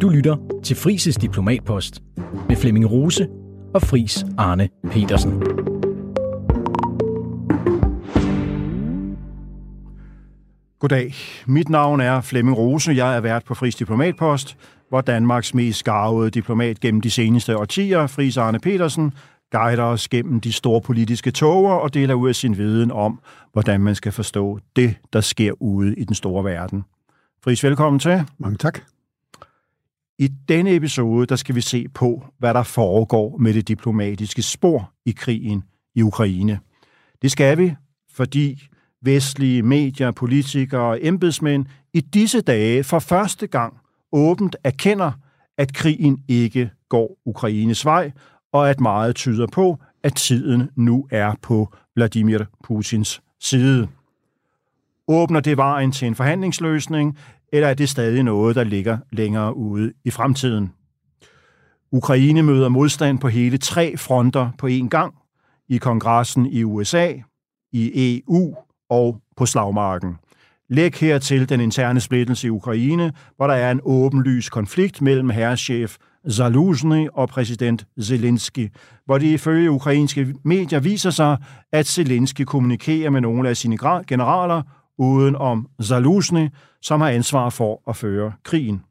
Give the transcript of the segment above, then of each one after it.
Du lytter til Frises Diplomatpost med Flemming Rose og Fris Arne Petersen. Goddag. Mit navn er Flemming Rose. Jeg er vært på Fris Diplomatpost, hvor Danmarks mest skarvede diplomat gennem de seneste årtier, Fris Arne Petersen, guider os gennem de store politiske toger og deler ud af sin viden om, hvordan man skal forstå det, der sker ude i den store verden. Fris, velkommen til. Mange tak. I denne episode, der skal vi se på, hvad der foregår med det diplomatiske spor i krigen i Ukraine. Det skal vi, fordi vestlige medier, politikere og embedsmænd i disse dage for første gang åbent erkender, at krigen ikke går Ukraines vej, og at meget tyder på, at tiden nu er på Vladimir Putins side. Åbner det vejen til en forhandlingsløsning, eller er det stadig noget, der ligger længere ude i fremtiden? Ukraine møder modstand på hele tre fronter på én gang. I kongressen i USA, i EU og på slagmarken. Læg hertil den interne splittelse i Ukraine, hvor der er en åbenlys konflikt mellem herreschef Zaluzny og præsident Zelensky, hvor det ifølge ukrainske medier viser sig, at Zelensky kommunikerer med nogle af sine generaler uden om Zaluzny, som har ansvar for at føre krigen.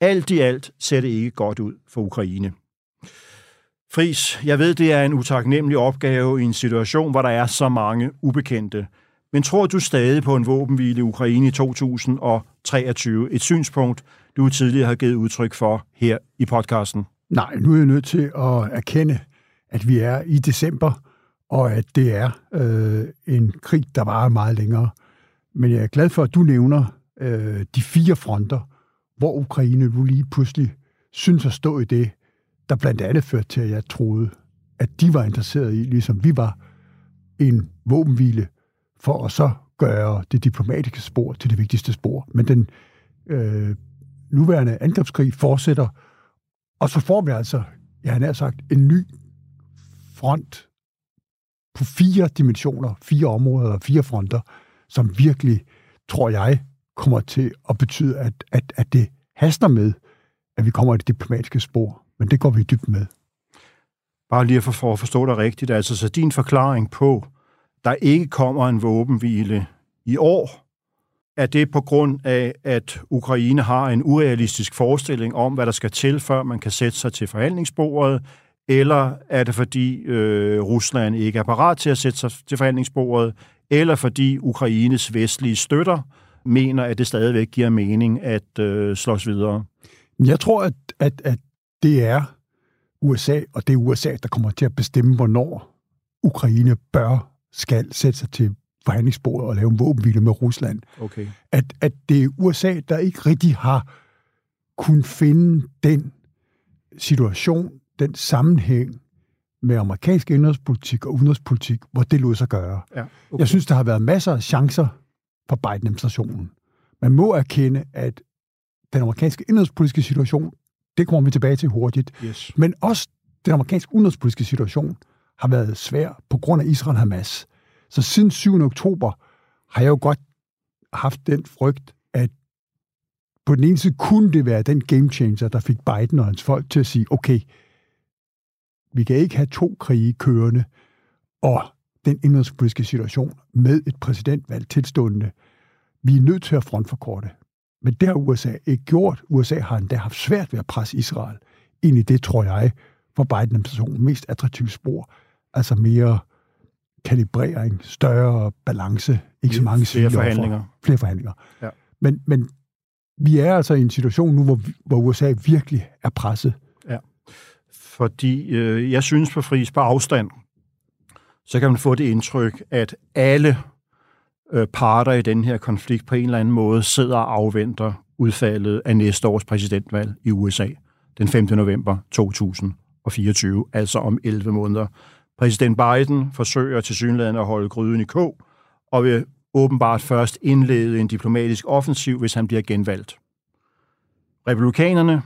Alt i alt ser det ikke godt ud for Ukraine. Fris, jeg ved, det er en utaknemmelig opgave i en situation, hvor der er så mange ubekendte. Men tror du stadig på en våbenhvile i Ukraine i 2023? Et synspunkt, du tidligere har givet udtryk for her i podcasten. Nej, nu er jeg nødt til at erkende, at vi er i december, og at det er øh, en krig, der varer meget længere. Men jeg er glad for, at du nævner øh, de fire fronter, hvor Ukraine nu lige pludselig synes at stå i det, der blandt andet førte til, at jeg troede, at de var interesseret i, ligesom vi var, en våbenhvile for at så gøre det diplomatiske spor til det vigtigste spor. Men den øh, nuværende angrebskrig fortsætter, og så får vi altså, jeg har nær sagt, en ny front på fire dimensioner, fire områder, fire fronter, som virkelig, tror jeg, kommer til at betyde, at, at, at det haster med, at vi kommer i det diplomatiske spor. Men det går vi dybt med. Bare lige for at forstå dig rigtigt, altså så din forklaring på, der ikke kommer en våbenhvile i år, er det på grund af, at Ukraine har en urealistisk forestilling om, hvad der skal til, før man kan sætte sig til forhandlingsbordet, eller er det fordi øh, Rusland ikke er parat til at sætte sig til forhandlingsbordet, eller fordi Ukraines vestlige støtter mener, at det stadigvæk giver mening at øh, slås videre? Jeg tror, at, at, at det er USA, og det er USA, der kommer til at bestemme, hvornår Ukraine bør, skal sætte sig til forhandlingsbordet og lave en våbenhvile med Rusland. Okay. At, at det er USA, der ikke rigtig har kunnet finde den situation, den sammenhæng med amerikansk indrigspolitik og udenrigspolitik, hvor det lod sig gøre. Ja, okay. Jeg synes, der har været masser af chancer for Biden-administrationen. Man må erkende, at den amerikanske indrigspolitiske situation, det kommer vi tilbage til hurtigt, yes. men også den amerikanske udenrigspolitiske situation har været svær på grund af Israel-Hamas. Så siden 7. oktober har jeg jo godt haft den frygt, at på den ene side kunne det være den game changer, der fik Biden og hans folk til at sige, okay, vi kan ikke have to krige kørende, og den indrigspolitiske situation med et præsidentvalg tilstående. Vi er nødt til at frontforkorte. Men det har USA ikke gjort. USA har endda haft svært ved at presse Israel ind i det, tror jeg, for Biden-administrationen mest attraktive spor. Altså mere kalibrering, større balance, ikke så mange flere forhandlinger. For, flere forhandlinger. Ja. Men, men vi er altså i en situation nu, hvor, hvor USA virkelig er presset. Ja, fordi øh, jeg synes på fris på afstand, så kan man få det indtryk, at alle øh, parter i den her konflikt på en eller anden måde sidder og afventer udfaldet af næste års præsidentvalg i USA den 5. november 2024, altså om 11 måneder. Præsident Biden forsøger til synligheden at holde gryden i kog, og vil åbenbart først indlede en diplomatisk offensiv, hvis han bliver genvalgt. Republikanerne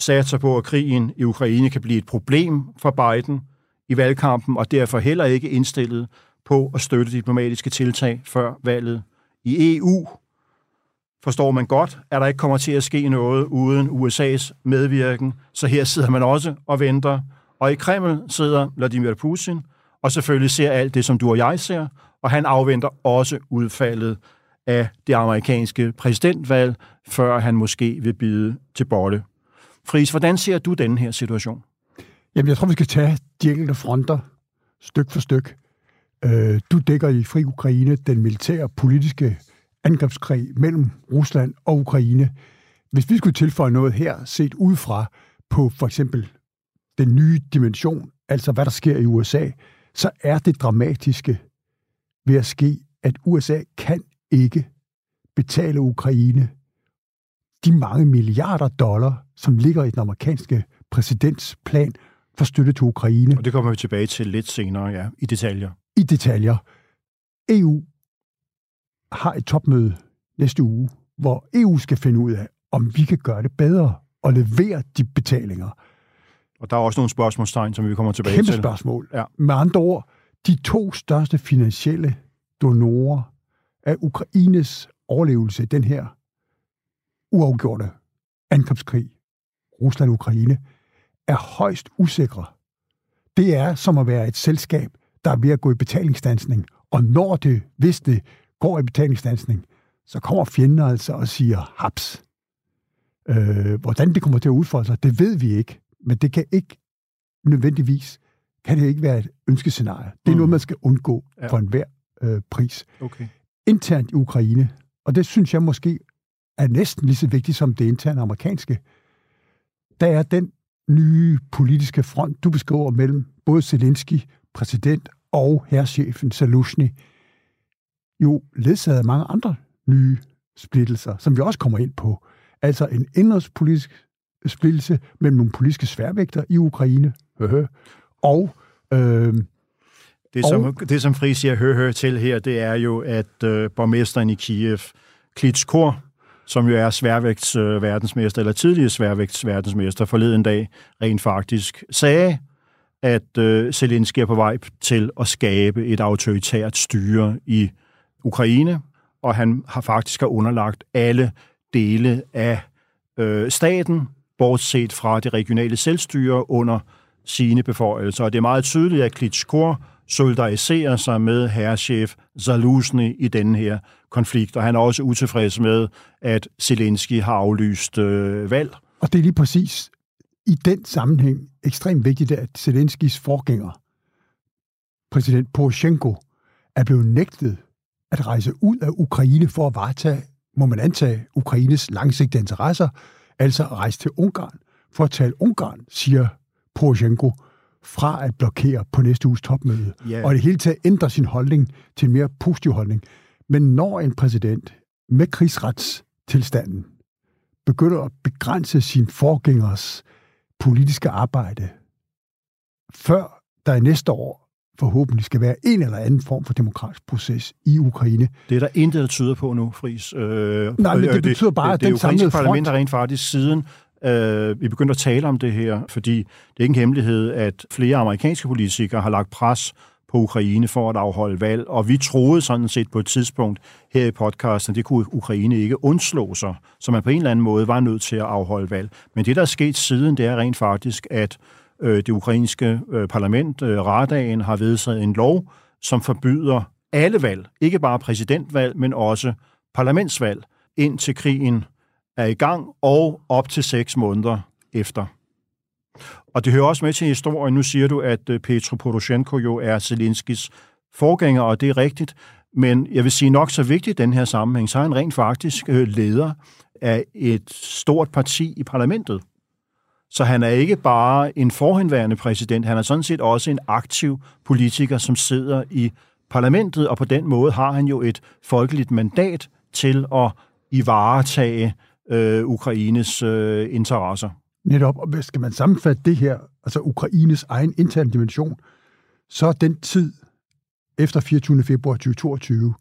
satser på, at krigen i Ukraine kan blive et problem for Biden i valgkampen, og derfor heller ikke indstillet på at støtte diplomatiske tiltag før valget. I EU forstår man godt, at der ikke kommer til at ske noget uden USA's medvirken. Så her sidder man også og venter. Og i Kreml sidder Vladimir Putin, og selvfølgelig ser alt det, som du og jeg ser, og han afventer også udfaldet af det amerikanske præsidentvalg, før han måske vil bide til bolle. Friis, hvordan ser du den her situation? Jamen, jeg tror, vi skal tage de enkelte fronter styk for styk. Øh, du dækker i Fri Ukraine den militære politiske angrebskrig mellem Rusland og Ukraine. Hvis vi skulle tilføje noget her, set udefra på for eksempel den nye dimension, altså hvad der sker i USA, så er det dramatiske ved at ske, at USA kan ikke betale Ukraine de mange milliarder dollar, som ligger i den amerikanske præsidents plan for støtte til Ukraine. Og det kommer vi tilbage til lidt senere, ja, i detaljer. I detaljer. EU har et topmøde næste uge, hvor EU skal finde ud af, om vi kan gøre det bedre og levere de betalinger. Og der er også nogle spørgsmålstegn, som vi kommer tilbage Kæmpe til. Kæmpe spørgsmål. Ja. Med andre ord, de to største finansielle donorer af Ukraines overlevelse i den her uafgjorte angrebskrig, Rusland-Ukraine, er højst usikre. Det er som at være et selskab, der er ved at gå i betalingsdansning. Og når det, hvis det går i betalingsdansning, så kommer fjenden altså og siger haps. Øh, hvordan det kommer til at udfolde sig, det ved vi ikke. Men det kan ikke nødvendigvis, kan det ikke være et ønskescenarie. Det er mm. noget, man skal undgå ja. for enhver øh, pris. Okay. Internt i Ukraine, og det synes jeg måske er næsten lige så vigtigt som det interne amerikanske, der er den nye politiske front, du beskriver mellem både Zelensky, præsident, og herrchefen Salushny, jo ledsaget af mange andre nye splittelser, som vi også kommer ind på. Altså en indrigspolitisk splittelse mellem nogle politiske sværvægter i Ukraine, og øh, det, som, og, det, som Fri siger hø, hø til her, det er jo, at øh, borgmesteren i Kiev, Klitschko, som jo er sværvægts øh, verdensmester, eller tidligere sværvægts verdensmester, forleden dag rent faktisk sagde, at øh, Zelensky er på vej til at skabe et autoritært styre i Ukraine, og han har faktisk har underlagt alle dele af øh, staten, bortset fra det regionale selvstyre, under sine beføjelser. Og det er meget tydeligt, at Klitschko solidariserer sig med herrechef Zaluzny i denne her konflikt, og han er også utilfreds med, at Zelensky har aflyst øh, valg. Og det er lige præcis i den sammenhæng ekstremt vigtigt, at Zelenskys forgænger, præsident Poroshenko, er blevet nægtet at rejse ud af Ukraine for at varetage, må man antage, Ukraines langsigtede interesser, altså at rejse til Ungarn for at tale Ungarn, siger Poroshenko, fra at blokere på næste uges topmøde, yeah. og i det hele taget ændre sin holdning til en mere positiv holdning. Men når en præsident med krigsretstilstanden begynder at begrænse sin forgængers politiske arbejde, før der i næste år forhåbentlig skal være en eller anden form for demokratisk proces i Ukraine. Det er der intet, der tyder på nu, Friis. Øh, Nej, men det betyder bare, det, det, at den samlede parlament har rent faktisk siden øh, vi begyndte at tale om det her, fordi det er ikke en hemmelighed, at flere amerikanske politikere har lagt pres på Ukraine for at afholde valg, og vi troede sådan set på et tidspunkt her i podcasten, at det kunne Ukraine ikke undslå sig, så man på en eller anden måde var nødt til at afholde valg. Men det, der er sket siden, det er rent faktisk, at øh, det ukrainske øh, parlament, øh, Radagen, har vedtaget en lov, som forbyder alle valg, ikke bare præsidentvalg, men også parlamentsvalg, indtil krigen er i gang, og op til seks måneder efter. Og det hører også med til historien. Nu siger du, at øh, Petro Poroshenko jo er Zelenskis forgænger, og det er rigtigt. Men jeg vil sige nok så vigtigt i den her sammenhæng, så er han rent faktisk øh, leder af et stort parti i parlamentet. Så han er ikke bare en forhenværende præsident, han er sådan set også en aktiv politiker, som sidder i parlamentet, og på den måde har han jo et folkeligt mandat til at ivaretage øh, Ukraines øh, interesser. Netop, og hvis skal man sammenfatte det her, altså Ukraines egen interne dimension, så den tid efter 24. februar 2022,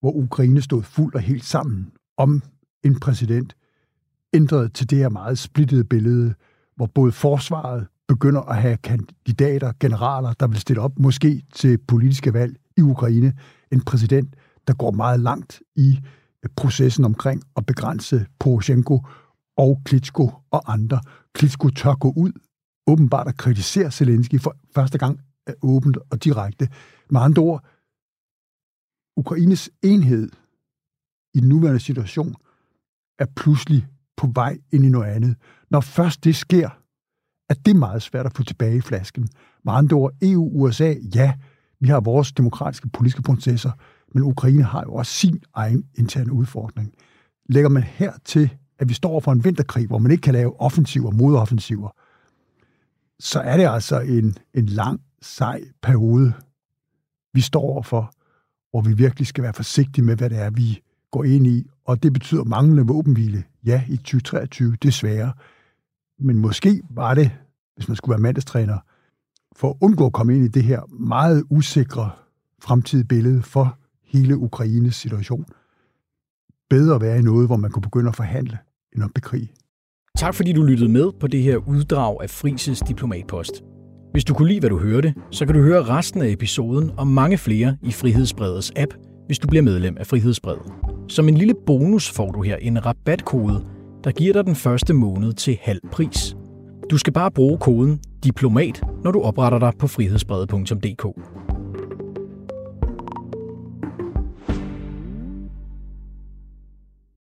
hvor Ukraine stod fuldt og helt sammen om en præsident, ændret til det her meget splittede billede, hvor både forsvaret begynder at have kandidater, generaler, der vil stille op måske til politiske valg i Ukraine. En præsident, der går meget langt i processen omkring at begrænse Poroshenko og Klitschko og andre. Klitschko tør gå ud åbenbart at kritisere Zelensky for første gang åbent og direkte. Med andre ord, Ukraines enhed i den nuværende situation er pludselig på vej ind i noget andet. Når først det sker, er det meget svært at få tilbage i flasken. Med andre ord, EU, USA, ja, vi har vores demokratiske politiske processer, men Ukraine har jo også sin egen interne udfordring. Lægger man her til, at vi står for en vinterkrig, hvor man ikke kan lave offensiver, modoffensiver, så er det altså en, en lang, sej periode, vi står for, hvor vi virkelig skal være forsigtige med, hvad det er, vi går ind i. Og det betyder manglende våbenhvile, ja, i 2023, desværre. Men måske var det, hvis man skulle være mandestræner, for at undgå at komme ind i det her meget usikre fremtidige billede for hele Ukraines situation, bedre at være i noget, hvor man kunne begynde at forhandle, end at bekrige. Tak fordi du lyttede med på det her uddrag af Frises Diplomatpost. Hvis du kunne lide, hvad du hørte, så kan du høre resten af episoden og mange flere i Frihedsbredets app, hvis du bliver medlem af Frihedsbredet. Som en lille bonus får du her en rabatkode, der giver dig den første måned til halv pris. Du skal bare bruge koden DIPLOMAT, når du opretter dig på frihedsbredet.dk.